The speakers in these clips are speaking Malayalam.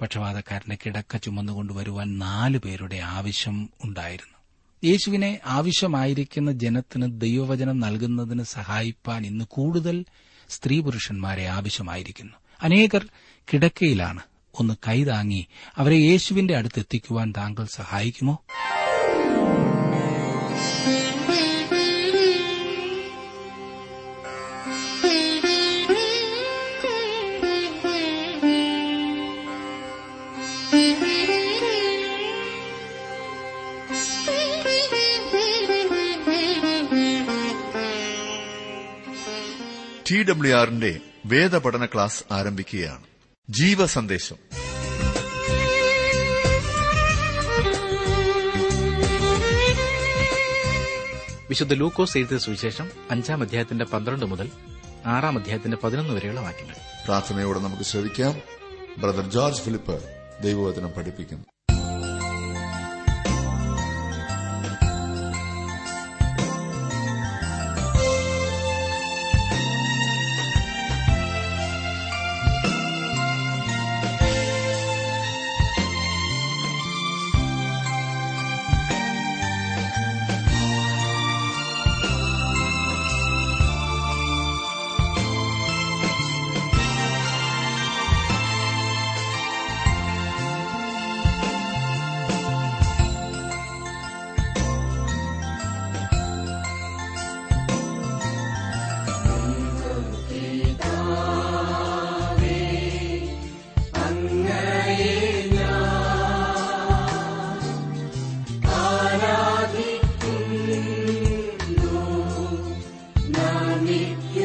പക്ഷപാതക്കാരന്റെ കിടക്ക ചുമന്നുകൊണ്ടുവരുവാൻ നാലു പേരുടെ ആവശ്യം ഉണ്ടായിരുന്നു. യേശുവിനെ ആവശ്യമായിരിക്കുന്ന ജനത്തിന് ദൈവവചനം നൽകുന്നതിന് സഹായിപ്പാൻ ഇന്ന് കൂടുതൽ സ്ത്രീ പുരുഷന്മാരെ ആവശ്യമായിരിക്കുന്നു. അനേകർ കിടക്കയിലാണ്. ഒന്ന് കൈതാങ്ങി അവരെ യേശുവിന്റെ അടുത്തെത്തിക്കുവാൻ താങ്കൾ സഹായിക്കുമോ? ഡബ്ല്യു ആറിന്റെ വേദപഠന ക്ലാസ് ആരംഭിക്കുകയാണ്. ജീവ സന്ദേശം വിശുദ്ധ ലൂക്കോസ് എഴുതിയ സുവിശേഷം അഞ്ചാം അധ്യായത്തിന്റെ പന്ത്രണ്ട് മുതൽ ആറാം അധ്യായത്തിന്റെ പതിനൊന്ന് വരെയുള്ള വാക്യങ്ങൾ. പ്രാർത്ഥനയോടെ നമുക്ക് ശ്രവിക്കാം. ബ്രദർ ജോർജ് ഫിലിപ്പ് ദൈവവചനം പഠിപ്പിക്കും You.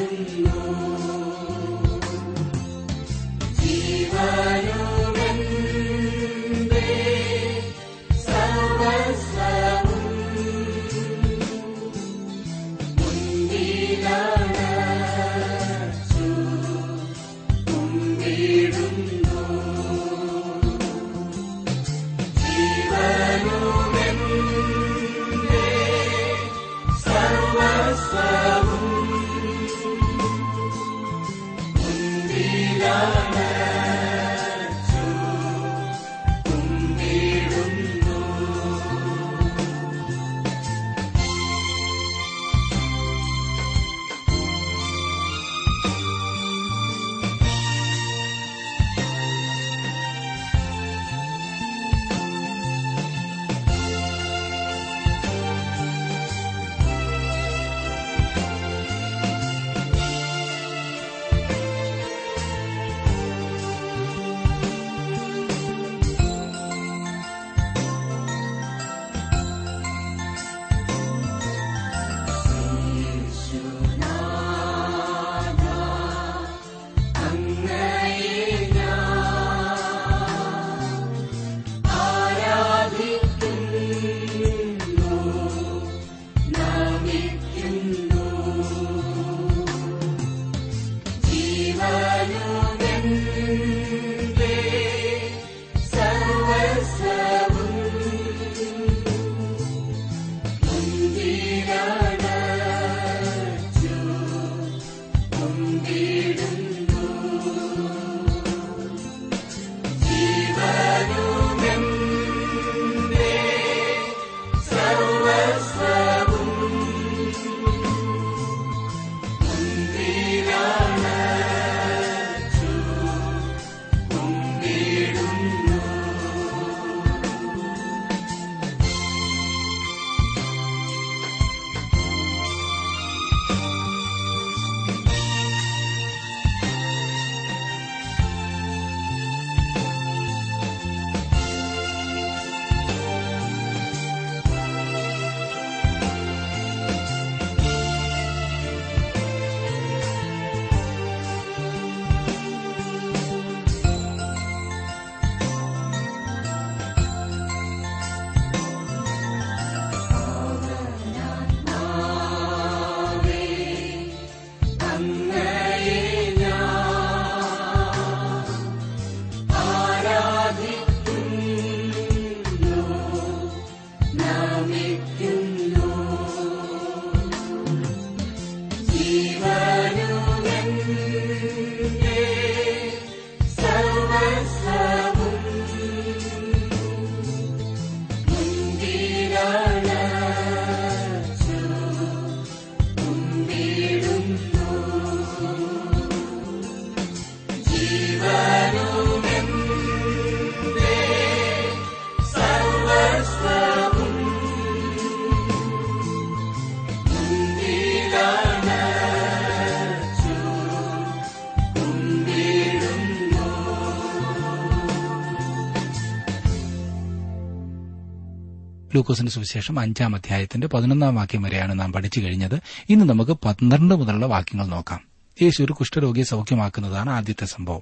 ലൂക്കോസിന്റെ സുവിശേഷം അഞ്ചാം അധ്യായത്തിന്റെ പതിനൊന്നാം വാക്യം വരെയാണ് നാം പഠിച്ചു കഴിഞ്ഞത്. ഇന്ന് നമുക്ക് പന്ത്രണ്ട് മുതലുള്ള വാക്യങ്ങൾ നോക്കാം. യേശു ഒരു കുഷ്ഠരോഗിയെ സൌഖ്യമാക്കുന്നതാണ് ആദ്യത്തെ സംഭവം.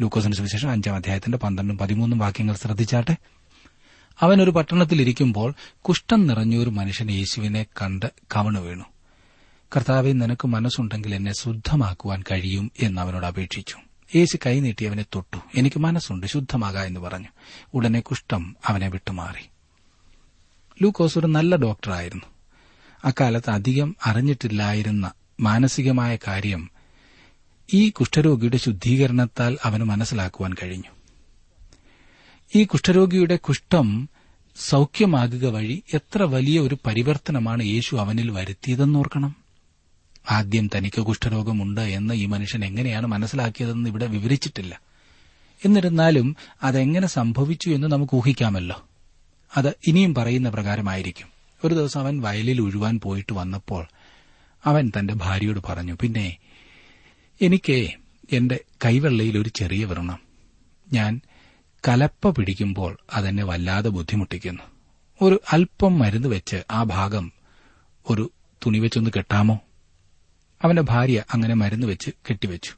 ലൂക്കോസിന്റെ സുവിശേഷം അഞ്ചാം അധ്യായത്തിന്റെ പന്ത്രണ്ടും പതിമൂന്നും വാക്യങ്ങൾ ശ്രദ്ധിച്ചാട്ടെ. അവൻ ഒരു പട്ടണത്തിലിരിക്കുമ്പോൾ കുഷ്ഠം നിറഞ്ഞൊരു മനുഷ്യൻ യേശുവിനെ കണ്ട് കവണു വീണു. കർത്താവെ നിനക്ക് മനസ്സുണ്ടെങ്കിൽ എന്നെ ശുദ്ധമാക്കുവാൻ കഴിയും എന്ന് അവനോട് അപേക്ഷിച്ചു. യേശു കൈനീട്ടി അവനെ തൊട്ടു. എനിക്ക് മനസ്സുണ്ട് ശുദ്ധമാകാ എന്ന് പറഞ്ഞു. ഉടനെ കുഷ്ഠം അവനെ വിട്ടുമാറി. ലൂക്കോസ് ഒരു നല്ല ഡോക്ടറായിരുന്നു. അക്കാലത്ത് അധികം അറിഞ്ഞിട്ടില്ലായിരുന്ന മാനസികമായ കാര്യം ഈ കുഷ്ഠരോഗിയുടെ ശുദ്ധീകരണത്താൽ അവന് മനസ്സിലാക്കുവാൻ കഴിഞ്ഞു. ഈ കുഷ്ഠരോഗിയുടെ കുഷ്ഠം സൌഖ്യമാകുക വഴി എത്ര വലിയ ഒരു പരിവർത്തനമാണ് യേശു അവനിൽ വരുത്തിയതെന്നോർക്കണം. ആദ്യം തനിക്ക് കുഷ്ഠരോഗമുണ്ട് എന്ന് ഈ മനുഷ്യൻ എങ്ങനെയാണ് മനസ്സിലാക്കിയതെന്ന് ഇവിടെ വിവരിച്ചിട്ടില്ല. എന്നിരുന്നാലും അതെങ്ങനെ സംഭവിച്ചു എന്ന് നമുക്ക് ഊഹിക്കാമല്ലോ. അത് ഇനിയും പറയുന്ന പ്രകാരമായിരിക്കും. ഒരു ദിവസം അവൻ വയലിൽ ഉഴുവാൻ പോയിട്ട് വന്നപ്പോൾ അവൻ തന്റെ ഭാര്യയോട് പറഞ്ഞു പിന്നെ എനിക്ക് എന്റെ കൈവെള്ളയിൽ ഒരു ചെറിയ വ്രണം. ഞാൻ കലപ്പ പിടിക്കുമ്പോൾ അതെന്നെ വല്ലാതെ ബുദ്ധിമുട്ടിക്കുന്നു. ഒരു അല്പം മരുന്ന് വെച്ച് ആ ഭാഗം ഒരു തുണി വെച്ചൊന്ന് കെട്ടാമോ? അവന്റെ ഭാര്യ അങ്ങനെ മരുന്ന് വെച്ച് കെട്ടിവെച്ചു.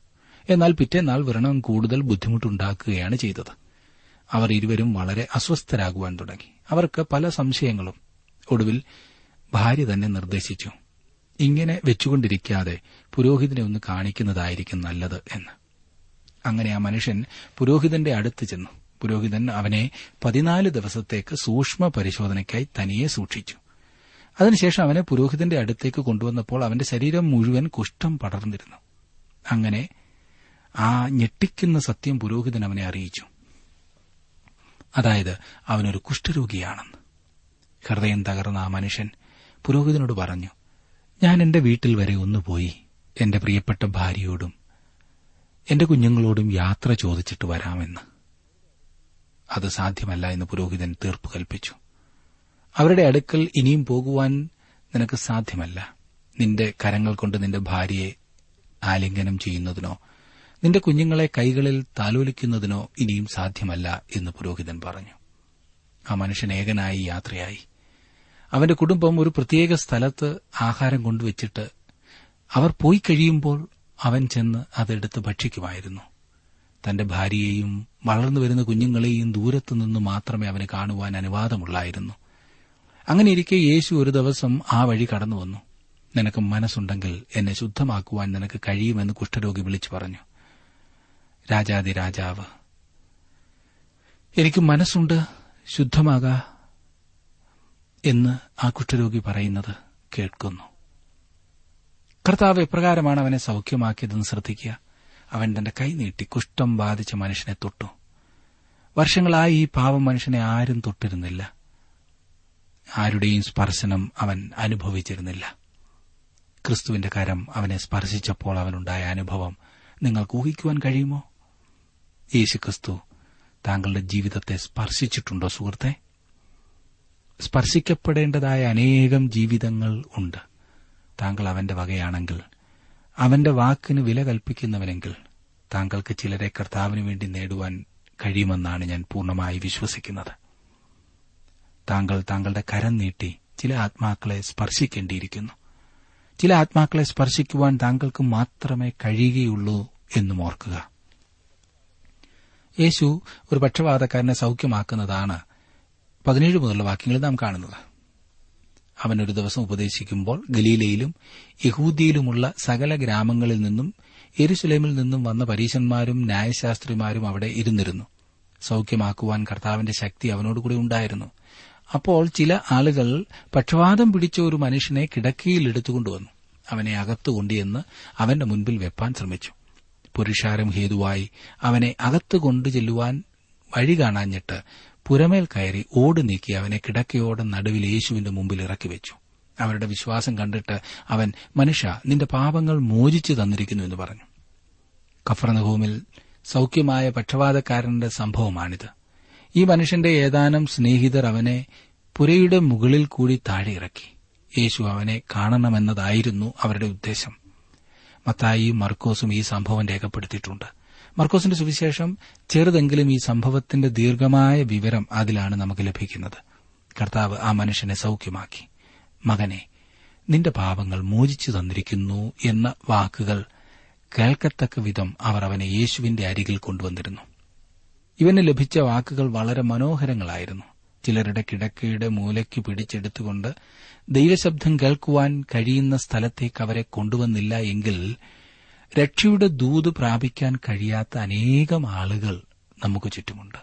എന്നാൽ പിറ്റേന്നാൾ വ്രണം കൂടുതൽ ബുദ്ധിമുട്ടുണ്ടാക്കുകയാണ് ചെയ്തത്. അവർ ഇരുവരും വളരെ അസ്വസ്ഥരാകുവാൻ തുടങ്ങി. അവർക്ക് പല സംശയങ്ങളും ഒടുവിൽ ഭാര്യ തന്നെ നിർദ്ദേശിച്ചു. ഇങ്ങനെ വെച്ചുകൊണ്ടിരിക്കാതെ പുരോഹിതനെ ഒന്ന് കാണിക്കുന്നതായിരിക്കും നല്ലത് എന്ന്. അങ്ങനെ ആ മനുഷ്യൻ പുരോഹിതന്റെ അടുത്ത് ചെന്നു. പുരോഹിതൻ അവനെ പതിനാല് ദിവസത്തേക്ക് സൂക്ഷ്മ പരിശോധനയ്ക്കായി തനിയെ സൂക്ഷിച്ചു. അതിനുശേഷം അവനെ പുരോഹിതന്റെ അടുത്തേക്ക് കൊണ്ടുവന്നപ്പോൾ അവന്റെ ശരീരം മുഴുവൻ കുഷ്ഠം പടർന്നിരുന്നു. അങ്ങനെ ആ ഞെട്ടിക്കുന്ന സത്യം പുരോഹിതൻ അവനെ അറിയിച്ചു. അതായത് അവനൊരു കുഷ്ഠരോഗിയാണെന്ന്. ഹൃദയം തകർന്ന ആ മനുഷ്യൻ പുരോഹിതനോട് പറഞ്ഞു ഞാൻ എന്റെ വീട്ടിൽ വരെ ഒന്ന് പോയി എന്റെ പ്രിയപ്പെട്ട ഭാര്യയോടും എന്റെ കുഞ്ഞുങ്ങളോടും യാത്ര ചോദിച്ചിട്ട് വരാമെന്ന്. അത് സാധ്യമല്ല എന്ന് പുരോഹിതൻ തീർപ്പ് കൽപ്പിച്ചു. അവരുടെ അടുക്കൽ ഇനിയും പോകുവാൻ നിനക്ക് സാധ്യമല്ല. നിന്റെ കരങ്ങൾ കൊണ്ട് നിന്റെ ഭാര്യയെ ആലിംഗനം ചെയ്യുന്നതിനോ നിന്റെ കുഞ്ഞുങ്ങളെ കൈകളിൽ താലോലിക്കുന്നതിനോ ഇനിയും സാധ്യമല്ല എന്ന് പുരോഹിതൻ പറഞ്ഞു. ആ മനുഷ്യൻ ഏകനായി യാത്രയായി. അവന്റെ കുടുംബം ഒരു പ്രത്യേക സ്ഥലത്ത് ആഹാരം കൊണ്ടുവച്ചിട്ട് അവർ പോയി കഴിയുമ്പോൾ അവൻ ചെന്ന് അതെടുത്ത് ഭക്ഷിക്കുമായിരുന്നു. തന്റെ ഭാര്യയെയും വളർന്നു വരുന്ന കുഞ്ഞുങ്ങളെയും ദൂരത്തുനിന്ന് മാത്രമേ അവന് കാണുവാൻ അനുവാദമുള്ളായിരുന്നു. അങ്ങനെയിരിക്കെ യേശു ഒരു ദിവസം ആ വഴി കടന്നു വന്നു നിനക്ക് മനസ്സുണ്ടെങ്കിൽ എന്നെ ശുദ്ധമാക്കുവാൻ നിനക്ക് കഴിയുമെന്ന് കുഷ്ഠരോഗി വിളിച്ചു പറഞ്ഞു. രാജാതി രാജാവ് എനിക്ക് മനസ്സുണ്ട് ശുദ്ധമാകാ എന്ന് ആ കുഷ്ഠരോഗി പറയുന്നത് കേൾക്കുന്നു. കർത്താവ് എപ്രകാരമാണ് അവനെ സൌഖ്യമാക്കിയതെന്ന് ശ്രദ്ധിക്കുക. അവൻ തന്റെ കൈ നീട്ടി കുഷ്ഠം ബാധിച്ച മനുഷ്യനെ തൊട്ടു. വർഷങ്ങളായി ഈ പാവം മനുഷ്യനെ ആരും തൊട്ടിരുന്നില്ല. ആരുടെയും സ്പർശനം അവൻ അനുഭവിച്ചിരുന്നില്ല. ക്രിസ്തുവിന്റെ കരം അവനെ സ്പർശിച്ചപ്പോൾ അവനുണ്ടായ അനുഭവം നിങ്ങൾക്ക് ഊഹിക്കുവാൻ കഴിയുമോ? യേശു ക്രിസ്തു താങ്കളുടെ ജീവിതത്തെ സ്പർശിച്ചിട്ടുണ്ടോ സുഹൃത്തെ? സ്പർശിക്കപ്പെടേണ്ടതായ അനേകം ജീവിതങ്ങൾ ഉണ്ട്. താങ്കൾ അവന്റെ വകയാണെങ്കിൽ അവന്റെ വാക്കിന് വില കൽപ്പിക്കുന്നവനെങ്കിൽ താങ്കൾക്ക് ചിലരെ കർത്താവിന് വേണ്ടി നേടുവാൻ കഴിയുമെന്നാണ് ഞാൻ പൂർണമായി വിശ്വസിക്കുന്നത്. താങ്കൾ താങ്കളുടെ കരം നീട്ടി ചില ആത്മാക്കളെ സ്പർശിക്കേണ്ടിയിരിക്കുന്നു. ചില ആത്മാക്കളെ സ്പർശിക്കുവാൻ താങ്കൾക്ക് മാത്രമേ കഴിയുകയുള്ളൂ എന്നും ഓർക്കുക. യേശു ഒരു പക്ഷപാതക്കാരനെ സൌഖ്യമാക്കുന്നതാണ്. പതിനേഴ് മുതലുള്ള വാക്യങ്ങളിൽ നാം കാണുന്നത്. അവൻ ഒരു ദിവസം ഉപദേശിക്കുമ്പോൾ ഗലീലയിലും യഹൂദിയിലുമുള്ള സകല ഗ്രാമങ്ങളിൽ നിന്നും എരുസലേമിൽ നിന്നും വന്ന പരീശന്മാരും ന്യായശാസ്ത്രിമാരും അവിടെ ഇരുന്നിരുന്നു. സൌഖ്യമാക്കുവാൻ കർത്താവിന്റെ ശക്തി അവനോടുകൂടി ഉണ്ടായിരുന്നു. അപ്പോൾ ചില ആളുകൾ പക്ഷവാതം പിടിച്ച ഒരു മനുഷ്യനെ കിടക്കയിൽ എടുത്തുകൊണ്ടുവന്നു. അവനെ അകത്തുകൊണ്ടിയെന്ന് അവന്റെ മുൻപിൽ വെപ്പാൻ ശ്രമിച്ചു. പുരുഷാരം ഹേതുവായി അവനെ അകത്തു കൊണ്ടു ചെല്ലുവാൻ വഴി കാണാഞ്ഞിട്ട് പുരമേൽ കയറി ഓട് നീക്കി അവനെ കിടക്കയോടെ നടുവിൽ യേശുവിന്റെ മുമ്പിൽ ഇറക്കി വെച്ചു. അവരുടെ വിശ്വാസം കണ്ടിട്ട് അവൻ മനുഷ്യ നിന്റെ പാപങ്ങൾ മോചിച്ചു തന്നിരിക്കുന്നു എന്ന് പറഞ്ഞു. കഫർനഹൂമിൽ സൌഖ്യമായ പക്ഷപാതക്കാരന്റെ സംഭവമാണിത്. ഈ മനുഷ്യന്റെ ഏതാനും സ്നേഹിതർ അവനെ പുരയുടെ മുകളിൽ കൂടി താഴെ ഇറക്കി. യേശു അവനെ കാണണമെന്നതായിരുന്നു അവരുടെ ഉദ്ദേശം. മത്തായിയും മർക്കോസും ഈ സംഭവം രേഖപ്പെടുത്തിയിട്ടുണ്ട്. മർക്കോസിന്റെ സുവിശേഷം ചെറുതെങ്കിലും ഈ സംഭവത്തിന്റെ ദീർഘമായ വിവരം അതിലാണ് നമുക്ക് ലഭിക്കുന്നത്. കർത്താവ് ആ മനുഷ്യനെ സൌഖ്യമാക്കി. മകനെ നിന്റെ പാപങ്ങൾ മോചിച്ചു തന്നിരിക്കുന്നു എന്ന വാക്കുകൾ കേൾക്കത്തക്ക വിധം അവർ അവനെ യേശുവിന്റെ അരികിൽ കൊണ്ടുവന്നിരുന്നു. ഇവന് ലഭിച്ച വാക്കുകൾ വളരെ മനോഹരങ്ങളായിരുന്നു. ചിലരുടെ കിടക്കയുടെ മൂലയ്ക്ക് പിടിച്ചെടുത്തുകൊണ്ട് ദൈവശബ്ദം കേൾക്കുവാൻ കഴിയുന്ന സ്ഥലത്തേക്ക് അവരെ കൊണ്ടുവന്നില്ല എങ്കിൽ രക്ഷയുടെ ദൂത് പ്രാപിക്കാൻ കഴിയാത്ത അനേകം ആളുകൾ നമുക്ക് ചുറ്റുമുണ്ട്.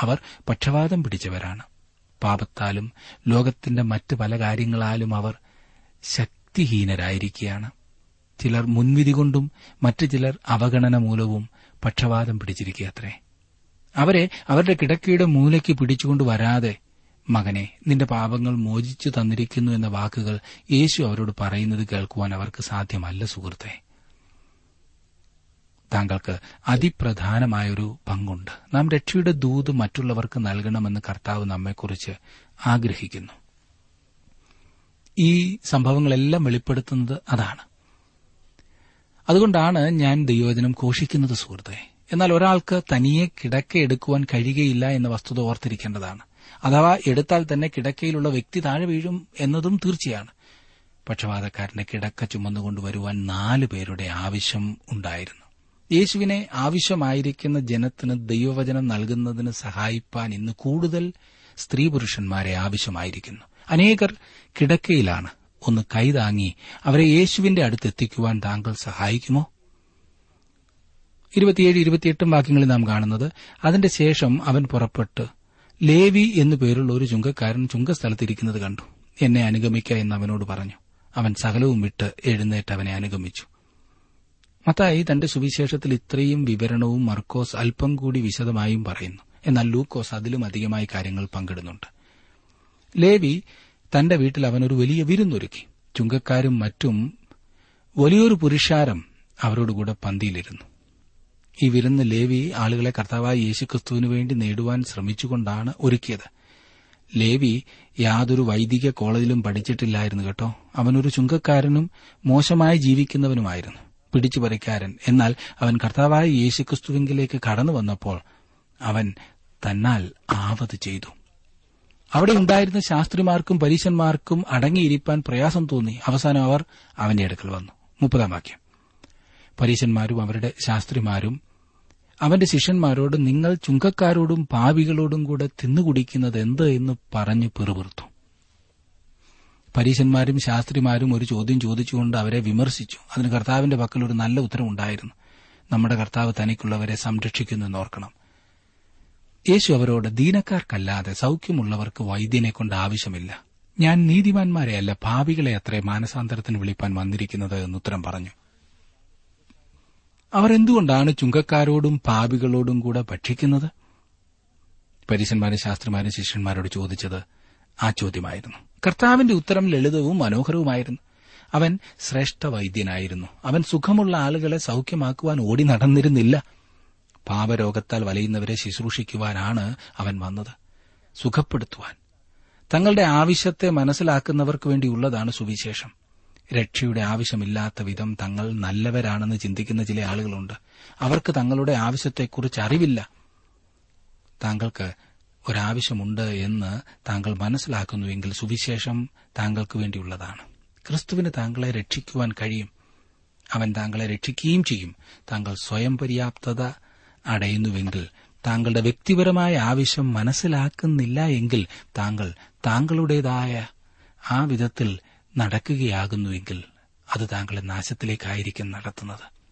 അവർ പക്ഷപാതം പിടിച്ചവരാണ്. പാപത്താലും ലോകത്തിന്റെ മറ്റ് പല കാര്യങ്ങളാലും അവർ ശക്തിഹീനരായിരിക്കുകയാണ്. ചിലർ മുൻവിധി കൊണ്ടും മറ്റു ചിലർ അവഗണന മൂലവും പക്ഷപാതം പിടിച്ചിരിക്കുകയത്രേ. അവരെ അവരുടെ കിടക്കയുടെ മൂലയ്ക്ക് പിടിച്ചുകൊണ്ട് വരാതെ മകനെ നിന്റെ പാപങ്ങൾ മോചിച്ചു തന്നിരിക്കുന്നു എന്ന വാക്കുകൾ യേശു അവരോട് പറയുന്നത് കേൾക്കുവാൻ അവർക്ക് സാധ്യമല്ല സുഹൃത്തെ. താങ്കൾക്ക് അതിപ്രധാനമായൊരു പങ്കുണ്ട്. നാം രക്ഷയുടെ ദൂത് മറ്റുള്ളവർക്ക് നൽകണമെന്ന് കർത്താവ് നമ്മെക്കുറിച്ച് ആഗ്രഹിക്കുന്നു. ഈ സംഭവങ്ങളെല്ലാം വെളിപ്പെടുത്തുന്നത് അതാണ്. അതുകൊണ്ടാണ് ഞാൻ ദൈവജനം ഘോഷിക്കുന്നത് സുഹൃത്തെ. എന്നാൽ ഒരാൾക്ക് തനിയെ കിടക്ക എടുക്കുവാൻ കഴിയുകയില്ല എന്ന വസ്തുത ഓർത്തിരിക്കേണ്ടതാണ്. അഥവാ എടുത്താൽ തന്നെ കിടക്കയിലുള്ള വ്യക്തി താഴെ വീഴും എന്നതും തീർച്ചയാണ്. പക്ഷപാതക്കാരന്റെ കിടക്ക ചുമന്നുകൊണ്ടുവരുവാൻ നാല് പേരുടെ ആവശ്യം ഉണ്ടായിരുന്നു. യേശുവിനെ ആവശ്യമായിരിക്കുന്ന ജനത്തിന് ദൈവവചനം നൽകുന്നതിന് സഹായിപ്പാൻ ഇന്ന് കൂടുതൽ സ്ത്രീ പുരുഷന്മാരെ ആവശ്യമായിരിക്കുന്നു. അനേകർ കിടക്കയിലാണ്. ഒന്ന് കൈതാങ്ങി അവരെ യേശുവിന്റെ അടുത്തെത്തിക്കുവാൻ താങ്കൾ സഹായിക്കുമോ? ഇരുപത്തിയേഴ് ഇരുപത്തിയെട്ടും വാക്യങ്ങളിൽ നാം കാണുന്നത് അതിന്റെ ശേഷം അവൻ പുറപ്പെട്ട് ലേവി എന്നു പേരുള്ള ഒരു ചുങ്കക്കാരൻ ചുങ്കസ്ഥലത്തിരിക്കുന്നത് കണ്ടു. എന്നെ അനുഗമിക്ക എന്ന് അവനോട് പറഞ്ഞു. അവൻ സകലവും വിട്ട് എഴുന്നേറ്റ് അവനെ അനുഗമിച്ചു. മത്തായി തന്റെ സുവിശേഷത്തിൽ ഇത്രയും വിവരണവും മർക്കോസ് അല്പം കൂടി വിശദമായും പറയുന്നു. എന്നാൽ ലൂക്കോസ് അതിലും അധികമായി കാര്യങ്ങൾ പങ്കിടുന്നുണ്ട്. ലേവി തന്റെ വീട്ടിൽ അവനൊരു വലിയ വിരുന്നൊരുക്കി. ചുങ്കക്കാരും മറ്റും വലിയൊരു പുരുഷാരം അവരോടുകൂടെ പന്തിയിലിരുന്നു. ഈ വിരുന്ന് ലേവി ആളുകളെ കർത്താവായ യേശുക്രിസ്തുവിനു വേണ്ടി നേടുവാൻ ശ്രമിച്ചുകൊണ്ടാണ് ഒരുക്കിയത്. ലേവി യാതൊരു വൈദിക കോളേജിലും പഠിച്ചിട്ടില്ലായിരുന്നു കേട്ടോ. അവനൊരു ചുങ്കക്കാരനും മോശമായി ജീവിക്കുന്നവനുമായിരുന്നു. പിടിച്ചുപറിക്കാരൻ എന്നാൽ അവൻ കർത്താവായ യേശുക്രിസ്തുവിങ്കിലേക്ക് കടന്നു വന്നപ്പോൾ അവൻ തന്നാൽ ആവത് ചെയ്തു. അവിടെ ഉണ്ടായിരുന്ന ശാസ്ത്രിമാർക്കും പരീശന്മാർക്കും അടങ്ങിയിരിക്കാൻ പ്രയാസം തോന്നി. അവസാനം അവർ അവന്റെ അടുക്കൽ വന്നു. മുപ്പതാം വാക്യം. പരീശന്മാരും അവരുടെ ശാസ്ത്രിമാരും അവന്റെ ശിഷ്യന്മാരോട് നിങ്ങൾ ചുങ്കക്കാരോടും പാവികളോടും കൂടെ തിന്നുകുടിക്കുന്നത് എന്ത് എന്ന് പറഞ്ഞു പെറുപിർത്തു പരീശന്മാരും ശാസ്ത്രിമാരും ഒരു ചോദ്യം ചോദിച്ചുകൊണ്ട് അവരെ വിമർശിച്ചു. അതിന് കർത്താവിന്റെ പക്കൽ ഒരു നല്ല ഉത്തരവുണ്ടായിരുന്നു നമ്മുടെ കർത്താവ് തനിക്കുള്ളവരെ സംരക്ഷിക്കുന്നു എന്നോർക്കണം. യേശു അവരോട് ദീനക്കാർക്കല്ലാതെ സൌഖ്യമുള്ളവർക്ക് വൈദ്യനെ കൊണ്ട് ആവശ്യമില്ല. ഞാൻ നീതിമാന്മാരെയല്ല ഭാവികളെ അത്രേ മാനസാന്തരത്തിന് വിളിപ്പാൻ വന്നിരിക്കുന്നത് എന്നുത്തരം പറഞ്ഞു. അവർ എന്തുകൊണ്ടാണ് ചുങ്കക്കാരോടും പാപികളോടും കൂടെ ഭക്ഷിക്കുന്നത്? പരീശന്മാരും ശാസ്ത്രിമാരും ശിഷ്യന്മാരോട് ചോദിച്ചത് ആ ചോദ്യമായിരുന്നു. കർത്താവിന്റെ ഉത്തരം ലളിതവും മനോഹരവുമായിരുന്നു. അവൻ ശ്രേഷ്ഠ വൈദ്യനായിരുന്നു അവൻ സുഖമുള്ള ആളുകളെ സൌഖ്യമാക്കുവാൻ ഓടി നടന്നിരുന്നില്ല. പാപരോഗത്താൽ വലയുന്നവരെ ശുശ്രൂഷിക്കുവാനാണ് അവൻ വന്നത്. സുഖപ്പെടുത്തുവാൻ. തങ്ങളുടെ ആവശ്യത്തെ മനസ്സിലാക്കുന്നവർക്ക് വേണ്ടിയുള്ളതാണ് സുവിശേഷം. രക്ഷയുടെ ആവശ്യമില്ലാത്ത വിധം തങ്ങൾ നല്ലവരാണെന്ന് ചിന്തിക്കുന്ന ചില ആളുകളുണ്ട്. അവർക്ക് തങ്ങളുടെ ആവശ്യത്തെക്കുറിച്ച് അറിവില്ല. താങ്കൾക്ക് ഒരാവശ്യമുണ്ട് എന്ന് താങ്കൾ മനസ്സിലാക്കുന്നുവെങ്കിൽ സുവിശേഷം താങ്കൾക്ക് വേണ്ടിയുള്ളതാണ്. ക്രിസ്തുവിന് താങ്കളെ രക്ഷിക്കുവാൻ കഴിയും. അവൻ താങ്കളെ രക്ഷിക്കുകയും ചെയ്യും. താങ്കൾ സ്വയം പര്യാപ്തത അടയുന്നുവെങ്കിൽ താങ്കളുടെ വ്യക്തിപരമായ ആവശ്യം മനസ്സിലാക്കുന്നില്ല എങ്കിൽ താങ്കൾ താങ്കളുടേതായ ആ വിധത്തിൽ നടക്കുകയാകുന്നുവെങ്കിൽ അത് താങ്കളെ നാശത്തിലേക്കായിരിക്കും നടത്തുന്നത്.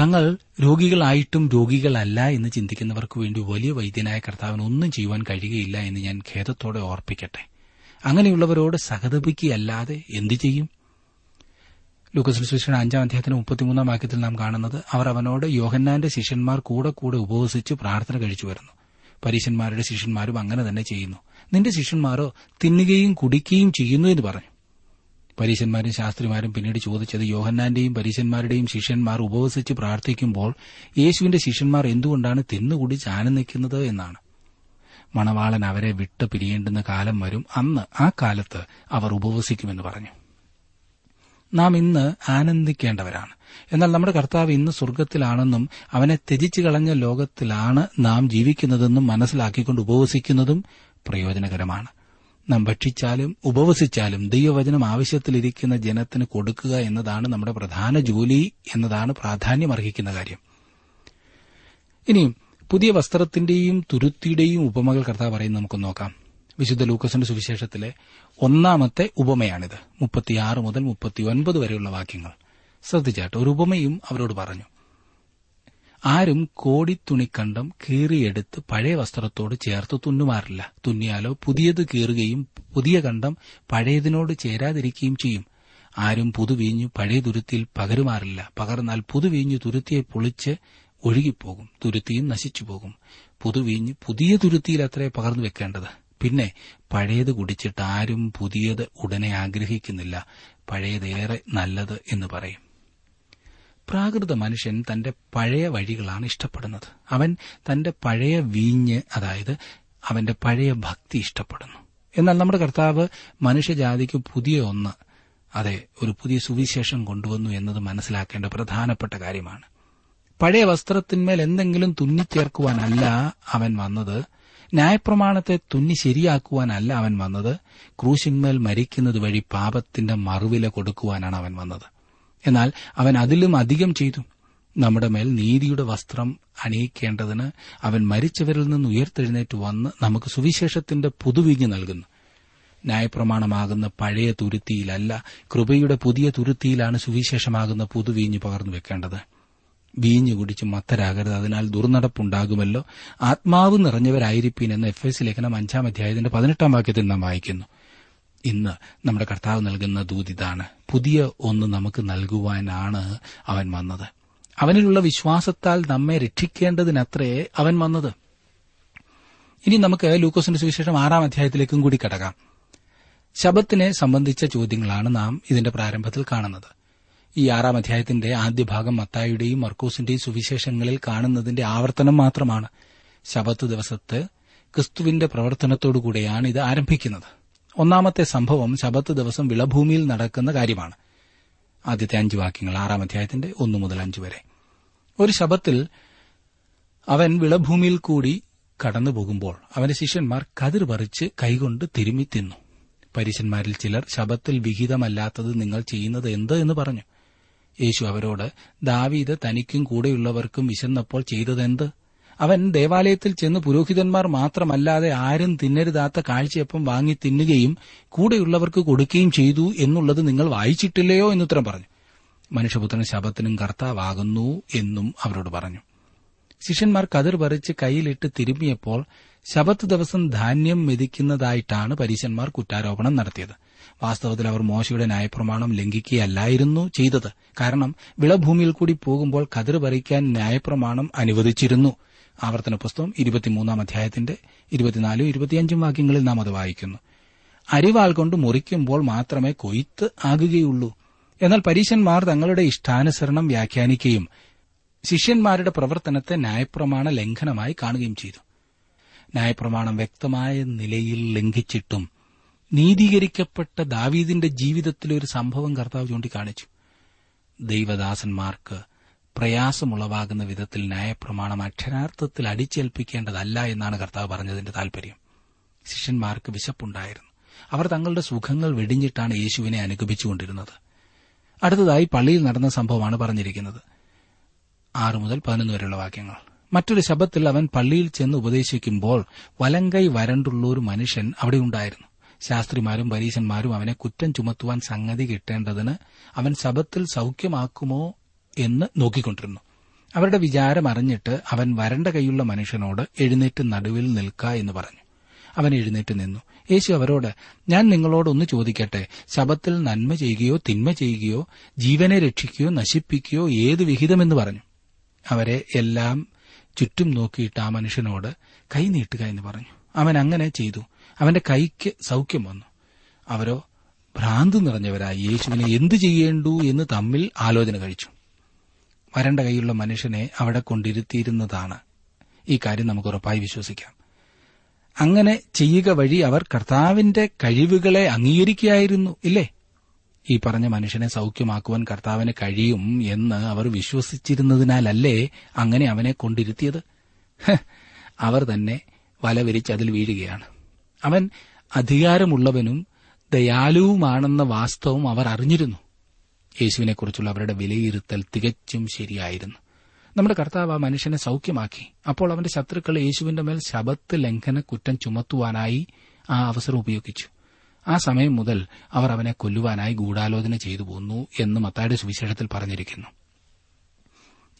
തങ്ങൾ രോഗികളായിട്ടും രോഗികളല്ല എന്ന് ചിന്തിക്കുന്നവർക്ക് വേണ്ടി വലിയ വൈദ്യനായ കർത്താവിന് ഒന്നും ചെയ്യുവാൻ കഴിയുകയില്ല എന്ന് ഞാൻ ഖേദത്തോടെ ഓർപ്പിക്കട്ടെ. അങ്ങനെയുള്ളവരോട് സഹതപിക്കുകയല്ലാതെ എന്തു ചെയ്യും? ലൂക്കസുവിശേഷയുടെ അഞ്ചാം അധ്യായത്തിന് മുപ്പത്തിമൂന്നാം വാക്യത്തിൽ നാം കാണുന്നത് അവർ അവനോട് യോഹന്നാന്റെ ശിഷ്യന്മാർ കൂടെ കൂടെ ഉപവസിച്ച് പ്രാർത്ഥന കഴിച്ചു വരുന്നു. പരീശന്മാരുടെ ശിഷ്യന്മാരും അങ്ങനെ തന്നെ ചെയ്യുന്നു. നിന്റെ ശിഷ്യന്മാരോ തിന്നുകയും കുടിക്കുകയും ചെയ്യുന്നു എന്ന് പറഞ്ഞു. പരീശന്മാരും ശാസ്ത്രിമാരും പിന്നീട് ചോദിച്ചത് യോഹന്നാന്റെയും പരീശന്മാരുടെയും ശിഷ്യന്മാർ ഉപവസിച്ച് പ്രാർത്ഥിക്കുമ്പോൾ യേശുവിന്റെ ശിഷ്യന്മാർ എന്തുകൊണ്ടാണ് തിന്നുകുടിച്ച് ആനന്ദിക്കുന്നത് എന്നാണ്. മണവാളൻ അവരെ വിട്ട് പിരിയേണ്ടുന്ന കാലം വരും. അന്ന് ആ കാലത്ത് അവർ ഉപവസിക്കുമെന്ന് പറഞ്ഞു. നാം ഇന്ന് ആനന്ദിക്കേണ്ടവരാണ്. എന്നാൽ നമ്മുടെ കർത്താവ് ഇന്ന് സ്വർഗത്തിലാണെന്നും അവനെ ത്യജിച്ചു കളഞ്ഞ ലോകത്തിലാണ് നാം ജീവിക്കുന്നതെന്നും മനസ്സിലാക്കിക്കൊണ്ട് ഉപവസിക്കുന്നതും പ്രയോജനകരമാണ്. നാം ഭക്ഷിച്ചാലും ഉപവസിച്ചാലും ദൈവവചനം ആവശ്യത്തിലിരിക്കുന്ന ജനത്തിന് കൊടുക്കുക എന്നതാണ് നമ്മുടെ പ്രധാന ജോലി എന്നതാണ് പ്രാധാന്യമർഹിക്കുന്ന കാര്യം. ഇനിയും പുതിയ വസ്ത്രത്തിന്റെയും തുരുത്തിയുടെയും ഉപമകൾ കർത്താവ് പറയുന്നത് നമുക്ക് നോക്കാം. വിശുദ്ധ ലൂക്കസിന്റെ സുവിശേഷത്തിലെ ഒന്നാമത്തെ ഉപമയാണിത്. മുപ്പത്തിയാറ് മുതൽ മുപ്പത്തിയൊൻപത് വരെയുള്ള വാക്യങ്ങൾ. ശ്രദ്ധിച്ചാട്ട് ഒരു ഉപമയും അവരോട് പറഞ്ഞു. ആരും കോടിത്തുണിക്കണ്ടം കീറിയെടുത്ത് പഴയ വസ്ത്രത്തോട് ചേർത്ത് തുന്നുമാറില്ല. തുന്നിയാലോ പുതിയത് കീറുകയും പുതിയ കണ്ടം പഴയതിനോട് ചേരാതിരിക്കുകയും ചെയ്യും. ആരും പുതുവീഞ്ഞു പഴയ തുരുത്തിയിൽ പകരുമാറില്ല. പകർന്നാൽ പുതുവീഞ്ഞു തുരുത്തിയെ പൊളിച്ച് ഒഴുകിപ്പോകും. തുരുത്തിയും നശിച്ചുപോകും. പുതുവീഞ്ഞ് പുതിയ തുരുത്തിയിൽ അത്രേ പകർന്നു വെക്കേണ്ടത്. പിന്നെ പഴയത് കുടിച്ചിട്ട് ആരും പുതിയത് ഉടനെ ആഗ്രഹിക്കുന്നില്ല. പഴയതേറെ നല്ലത് എന്ന് പറയും. പ്രാകൃത മനുഷ്യൻ തന്റെ പഴയ വഴികളാണ് ഇഷ്ടപ്പെടുന്നത്. അവൻ തന്റെ പഴയ വീഞ്ഞ് അതായത് അവന്റെ പഴയ ഭക്തി ഇഷ്ടപ്പെടുന്നു. എന്നാൽ നമ്മുടെ കർത്താവ് മനുഷ്യജാതിക്ക് പുതിയ ഒന്ന് അതെ ഒരു പുതിയ സുവിശേഷം കൊണ്ടുവന്നു എന്നത് മനസ്സിലാക്കേണ്ട പ്രധാനപ്പെട്ട കാര്യമാണ്. പഴയ വസ്ത്രത്തിന്മേൽ എന്തെങ്കിലും തുന്നിച്ചേർക്കുവാനല്ല അവൻ വന്നത് ന്യായപ്രമാണത്തെ തുന്നി ശരിയാക്കുവാനല്ല അവൻ വന്നത് ക്രൂശിന്മേൽ മരിക്കുന്നത് വഴി പാപത്തിന്റെ മറുവില കൊടുക്കുവാനാണ് അവൻ വന്നത്. എന്നാൽ അവൻ അതിലും അധികം ചെയ്തു. നമ്മുടെ മേൽ നീതിയുടെ വസ്ത്രം അണിയിക്കേണ്ടതിന് അവൻ മരിച്ചവരിൽ നിന്ന് ഉയർത്തെഴുന്നേറ്റ് വന്ന് നമുക്ക് സുവിശേഷത്തിന്റെ പുതുവിഞ്ഞ് നൽകുന്നു. ന്യായപ്രമാണമാകുന്ന പഴയ തുരുത്തിയിലല്ല കൃപയുടെ പുതിയ തുരുത്തിയിലാണ് സുവിശേഷമാകുന്ന പുതുവീഞ്ഞ് പകർന്നു വെക്കേണ്ടത്. വീഞ്ഞു കുടിച്ച് മത്തരാകരുത് അതിനാൽ ദുർനടപ്പുണ്ടാകുമല്ലോ. ആത്മാവ് നിറഞ്ഞവരായിരിക്കും എന്ന് എഫ് എസ് ലേഖനം അഞ്ചാം അധ്യായത്തിന്റെ പതിനെട്ടാം വാക്യത്തിൽ നാം വായിക്കുന്നു. ഇന്ന് നമ്മുടെ കർത്താവ് നൽകുന്ന ദൂതിതാണ് പുതിയ ഒന്ന് നമുക്ക് നൽകുവാനാണ് അവൻ വന്നത്. അവനിലുള്ള വിശ്വാസത്താൽ നമ്മെ രക്ഷിക്കേണ്ടതിനത്രേ അവൻ വന്നത്. ഇനി നമുക്ക് ലൂക്കോസിന്റെ സുവിശേഷം ആറാം അധ്യായത്തിലേക്കും കൂടി കടക്കാം. ശബത്തിനെ സംബന്ധിച്ച ചോദ്യങ്ങളാണ് നാം ഇതിന്റെ പ്രാരംഭത്തിൽ കാണുന്നത്. ഈ ആറാം അധ്യായത്തിന്റെ ആദ്യ ഭാഗം മത്തായുടെയും മർക്കോസിന്റെയും സുവിശേഷങ്ങളിൽ കാണുന്നതിന്റെ ആവർത്തനം മാത്രമാണ്. ശബത്ത് ദിവസത്ത് ക്രിസ്തുവിന്റെ പ്രവർത്തനത്തോടുകൂടെയാണ് ഇത് ആരംഭിക്കുന്നത്. ഒന്നാമത്തെ സംഭവം ശബത്ത് ദിവസം വിളഭൂമിയിൽ നടക്കുന്ന കാര്യമാണ്. ആദ്യത്തെ അഞ്ച് വാക്യങ്ങൾ ആറാം അധ്യായത്തിന്റെ ഒന്നു മുതൽ അഞ്ച് വരെ. ഒരു ശബത്തിൽ അവൻ വിളഭൂമിയിൽ കൂടി കടന്നു പോകുമ്പോൾ അവന്റെ ശിഷ്യന്മാർ കതിർ പറിച്ച് കൈകൊണ്ട് തിരുമ്മി തിന്നു. പരീശന്മാരിൽ ചിലർ ശബത്തിൽ വിഹിതമല്ലാത്തത് നിങ്ങൾ ചെയ്യുന്നത് എന്ത് എന്ന് പറഞ്ഞു. യേശു അവരോട് ദാവീദ് തനിക്കും കൂടെയുള്ളവർക്കും വിശന്നപ്പോൾ ചെയ്തതെന്ത്? അവൻ ദേവാലയത്തിൽ ചെന്ന് പുരോഹിതന്മാർ മാത്രമല്ലാതെ ആരും തിന്നരുതാത്ത കാഴ്ചയപ്പം വാങ്ങി തിന്നുകയും കൂടെയുള്ളവർക്ക് കൊടുക്കുകയും ചെയ്തു എന്നുള്ളത് നിങ്ങൾ വായിച്ചിട്ടില്ലയോ എന്നുത്തരം പറഞ്ഞു. മനുഷ്യപുത്രൻ ശബത്തിനും കർത്താവാകുന്നു എന്നും അവരോട് പറഞ്ഞു. ശിഷ്യന്മാർ കതിർ പറിച്ച് കൈയിലിട്ട് തിരുമ്മിയപ്പോൾ ശബത്ത് ദിവസം ധാന്യം മെതിക്കുന്നതായിട്ടാണ് പരീശന്മാർ കുറ്റാരോപണം നടത്തിയത്. വാസ്തവത്തിൽ അവർ മോശയുടെ ന്യായപ്രമാണം ലംഘിക്കുകയല്ലായിരുന്നു ചെയ്തത്. കാരണം വിളഭൂമിയിൽ കൂടി പോകുമ്പോൾ കതിർ പറിക്കാൻ ന്യായപ്രമാണം അനുവദിച്ചിരുന്നു. ആവർത്തന പുസ്തകം ഇരുപത്തിമൂന്നാം അധ്യായത്തിന്റെ ഇരുപത്തിനാലും ഇരുപത്തിയഞ്ചും വാക്യങ്ങളിൽ നാം അത് വായിക്കുന്നു. അരിവാൾ കൊണ്ട് മുറിക്കുമ്പോൾ മാത്രമേ കൊയ്ത്ത് ആകുകയുള്ളൂ. എന്നാൽ പരീശന്മാർ തങ്ങളുടെ ഇഷ്ടാനുസരണം വ്യാഖ്യാനിക്കുകയും ശിഷ്യന്മാരുടെ പ്രവർത്തനത്തെ ന്യായപ്രമാണ ലംഘനമായി കാണുകയും ചെയ്തു. ന്യായപ്രമാണം വ്യക്തമായ നിലയിൽ ലംഘിച്ചിട്ടും നീതീകരിക്കപ്പെട്ട ദാവീദിന്റെ ജീവിതത്തിലെ ഒരു സംഭവം കർത്താവ് ചൂണ്ടിക്കാണിച്ചു. ദൈവദാസന്മാർക്ക് പ്രയാസമുളവാകുന്ന വിധത്തിൽ ന്യായപ്രമാണം അക്ഷരാർത്ഥത്തിൽ അടിച്ചേൽപ്പിക്കേണ്ടതല്ല എന്നാണ് കർത്താവ് പറഞ്ഞതിന്റെ താൽപര്യം. ശിഷ്യന്മാർക്ക് വിശപ്പുണ്ടായിരുന്നു. അവർ തങ്ങളുടെ സുഖങ്ങൾ വെടിഞ്ഞിട്ടാണ് യേശുവിനെ അനുഗമിച്ചുകൊണ്ടിരുന്നത്. അടുത്തതായി പള്ളിയിൽ നടന്ന സംഭവമാണ് പറഞ്ഞിരിക്കുന്നത്. ആറ് മുതൽ പതിനൊന്ന് വരെയുള്ള വാക്യങ്ങൾ. മറ്റൊരു ശബത്തിൽ അവൻ പള്ളിയിൽ ചെന്ന് ഉപദേശിക്കുമ്പോൾ വലങ്കൈ വരണ്ടുള്ള ഒരു മനുഷ്യൻ അവിടെ ഉണ്ടായിരുന്നു. ശാസ്ത്രിമാരും പരീശന്മാരും അവനെ കുറ്റം ചുമത്തുവാൻ സംഗതി കിട്ടേണ്ടതിന് അവൻ ശബത്തിൽ സൌഖ്യമാക്കുമോ എന്ന് നോക്കിക്കൊണ്ടിരുന്നു. അവരുടെ വിചാരം അറിഞ്ഞിട്ട് അവൻ വരണ്ട കൈയുള്ള മനുഷ്യനോട് എഴുന്നേറ്റ് നടുവിൽ നിൽക്ക എന്ന് പറഞ്ഞു. അവൻ എഴുന്നേറ്റ് നിന്നു. യേശു അവരോട് ഞാൻ നിങ്ങളോടൊന്ന് ചോദിക്കട്ടെ. ശബത്തിൽ നന്മ ചെയ്യുകയോ തിന്മ ചെയ്യുകയോ ജീവനെ രക്ഷിക്കുകയോ നശിപ്പിക്കുകയോ ഏത് വിഹിതമെന്ന് പറഞ്ഞു. അവരെ എല്ലാം ചുറ്റും നോക്കിയിട്ട് ആ മനുഷ്യനോട് കൈ നീട്ടുക എന്ന് പറഞ്ഞു. അവൻ അങ്ങനെ ചെയ്തു. അവന്റെ കൈക്ക് സൌഖ്യം വന്നു. അവരോ ഭ്രാന്ത് നിറഞ്ഞവരായി. യേശുവിനെ എന്തു ചെയ്യേണ്ടു എന്ന് തമ്മിൽ ആലോചന കഴിച്ചു. വരണ്ട കൈയുള്ള മനുഷ്യനെ അവിടെ കൊണ്ടിരുത്തിയിരുന്നതാണ്. ഈ കാര്യം നമുക്ക് ഉറപ്പായി വിശ്വസിക്കാം. അങ്ങനെ ചെയ്യുക വഴി അവർ കർത്താവിന്റെ കഴിവുകളെ അംഗീകരിക്കുകയായിരുന്നു ഇല്ലേ? ഈ പറഞ്ഞ മനുഷ്യനെ സൌഖ്യമാക്കുവാൻ കർത്താവിന് കഴിയും എന്ന് അവർ വിശ്വസിച്ചിരുന്നതിനാലല്ലേ അങ്ങനെ അവനെ കൊണ്ടിരുത്തിയത്? അവർ തന്നെ വലവിരിച്ച് അതിൽ വീഴുകയാണ്. അവൻ അധികാരമുള്ളവനും ദയാലുവുമാണെന്ന വാസ്തവം അവർ അറിഞ്ഞിരുന്നു. യേശുവിനെക്കുറിച്ചുള്ള അവരുടെ വിലയിരുത്തൽ തികച്ചും ശരിയായിരുന്നു. നമ്മുടെ കർത്താവ് ആ മനുഷ്യനെ സൌഖ്യമാക്കി. അപ്പോൾ അവന്റെ ശത്രുക്കൾ യേശുവിന്റെ മേൽ ശബത്ത് ലംഘന കുറ്റം ചുമത്തുവാനായി ആ അവസരം ഉപയോഗിച്ചു. ആ സമയം മുതൽ അവർ അവനെ കൊല്ലുവാനായി ഗൂഢാലോചന ചെയ്തു പോന്നു എന്ന് മത്തായുടെ സുവിശേഷത്തിൽ പറഞ്ഞിരിക്കുന്നു.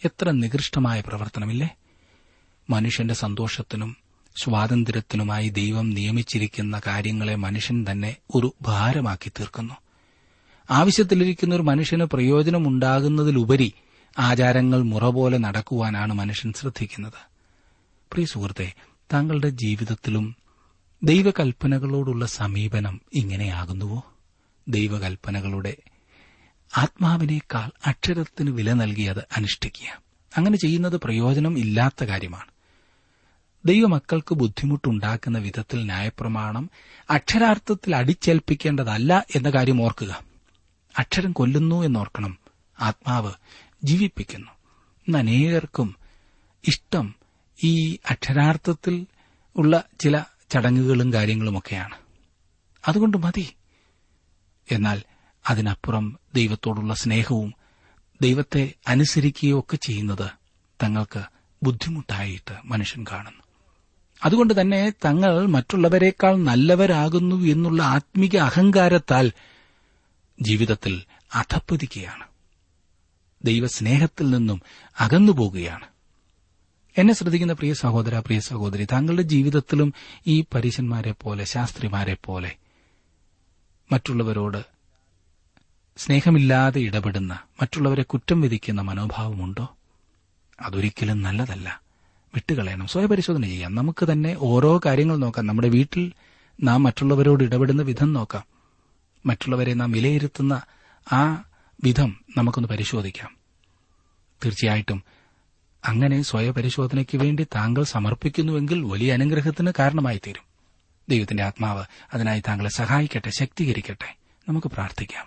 എത്ര നികൃഷ്ടമായ പ്രവർത്തനമില്ലേ? മനുഷ്യന്റെ സന്തോഷത്തിനും സ്വാതന്ത്ര്യത്തിനുമായി ദൈവം നിയമിച്ചിരിക്കുന്ന കാര്യങ്ങളെ മനുഷ്യൻ തന്നെ ഒരു ഭാരമാക്കി തീർക്കുന്നു. ആവശ്യത്തിലിരിക്കുന്ന ഒരു മനുഷ്യന് പ്രയോജനമുണ്ടാകുന്നതിലുപരി ആചാരങ്ങൾ മുറ പോലെ നടക്കുവാനാണ് മനുഷ്യൻ ശ്രദ്ധിക്കുന്നത്. പ്രിയ സുഹൃത്തെ താങ്കളുടെ ജീവിതത്തിലും ദൈവകൽപ്പനകളോടുള്ള സമീപനം ഇങ്ങനെയാകുന്നുവോ? ദൈവകൽപ്പനകളുടെ ആത്മാവിനേക്കാൾ അക്ഷരത്തിന് വില നൽകി അത് അനുഷ്ഠിക്കുക. അങ്ങനെ ചെയ്യുന്നത് പ്രയോജനം ഇല്ലാത്ത കാര്യമാണ്. ദൈവമക്കൾക്ക് ബുദ്ധിമുട്ടുണ്ടാക്കുന്ന വിധത്തിൽ ന്യായപ്രമാണം അക്ഷരാർത്ഥത്തിൽ അടിച്ചേൽപ്പിക്കേണ്ടതല്ല എന്ന കാര്യം ഓർക്കുക. അക്ഷരം കൊല്ലുന്നു എന്നോർക്കണം. ആത്മാവ് ജീവിപ്പിക്കുന്നു. ഇന്ന് അനേകർക്കും ഇഷ്ടം ഈ അക്ഷരാർത്ഥത്തിൽ ഉള്ള ചില ചടങ്ങുകളും കാര്യങ്ങളുമൊക്കെയാണ്. അതുകൊണ്ട് മതി. എന്നാൽ അതിനപ്പുറം ദൈവത്തോടുള്ള സ്നേഹവും ദൈവത്തെ അനുസരിക്കുകയോ ഒക്കെ ചെയ്യുന്നത് തങ്ങൾക്ക് ബുദ്ധിമുട്ടായിട്ട് മനുഷ്യൻ കാണുന്നു. അതുകൊണ്ട് തന്നെ തങ്ങൾ മറ്റുള്ളവരെക്കാൾ നല്ലവരാകുന്നു എന്നുള്ള ആത്മീക അഹങ്കാരത്താൽ ജീവിതത്തിൽ അധപ്പതിക്കുകയാണ് ദൈവസ്നേഹത്തിൽ നിന്നും അകന്നുപോകുകയാണ്. എന്നെ ശ്രദ്ധിക്കുന്ന പ്രിയ സഹോദര പ്രിയ സഹോദരി താങ്കളുടെ ജീവിതത്തിലും ഈ പരീശന്മാരെ പോലെ ശാസ്ത്രിമാരെ പോലെ മറ്റുള്ളവരോട് സ്നേഹമില്ലാതെ ഇടപെടുന്ന മറ്റുള്ളവരെ കുറ്റം വിധിക്കുന്ന മനോഭാവമുണ്ടോ? അതൊരിക്കലും നല്ലതല്ല. വിട്ടുകളയണം. സ്വയപരിശോധന ചെയ്യാം. നമുക്ക് തന്നെ ഓരോ കാര്യങ്ങൾ നോക്കാം. നമ്മുടെ വീട്ടിൽ നാം മറ്റുള്ളവരോട് ഇടപെടുന്ന വിധം നോക്കാം. മറ്റുള്ളവരെ നാം വിലയിരുത്തുന്ന ആ വിധം നമുക്കൊന്ന് പരിശോധിക്കാം. തീർച്ചയായിട്ടും അങ്ങനെ സ്വയപരിശോധനയ്ക്ക് വേണ്ടി താങ്കൾ സമർപ്പിക്കുന്നുവെങ്കിൽ വലിയ അനുഗ്രഹത്തിന് കാരണമായി തീരും ദൈവത്തിന്റെ ആത്മാവ് അതിനായി താങ്കളെ സഹായിക്കട്ടെ ശക്തീകരിക്കട്ടെ. നമുക്ക് പ്രാർത്ഥിക്കാം.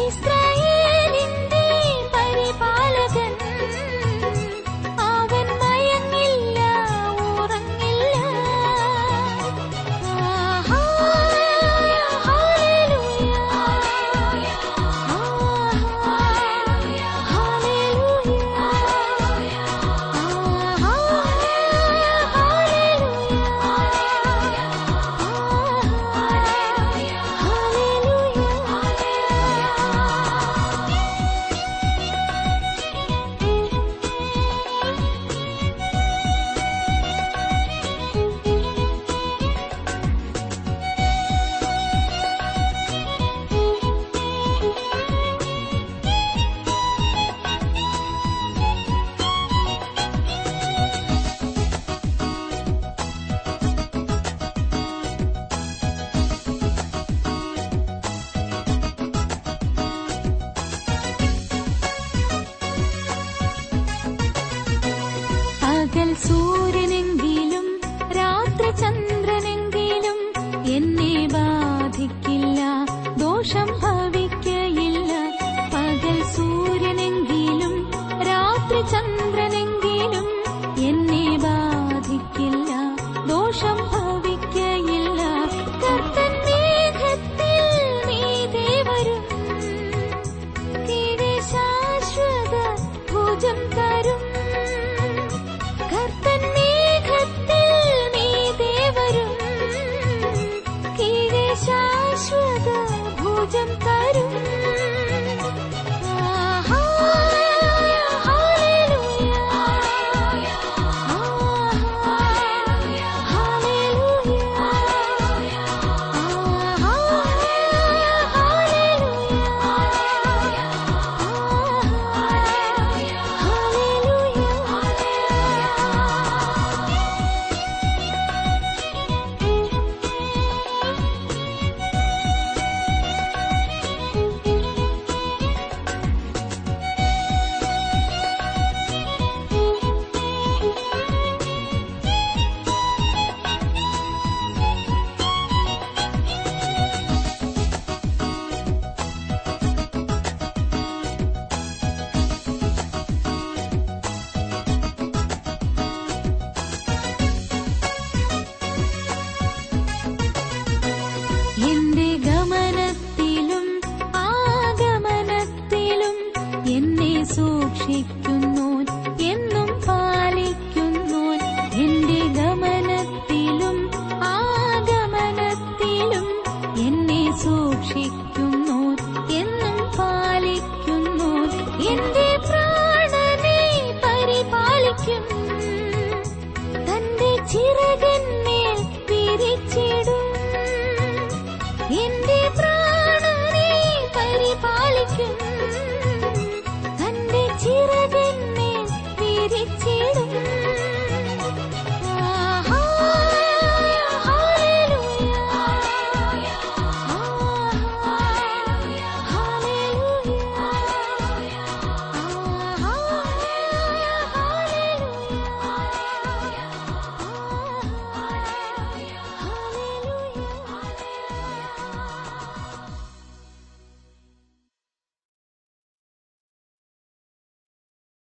registra منصور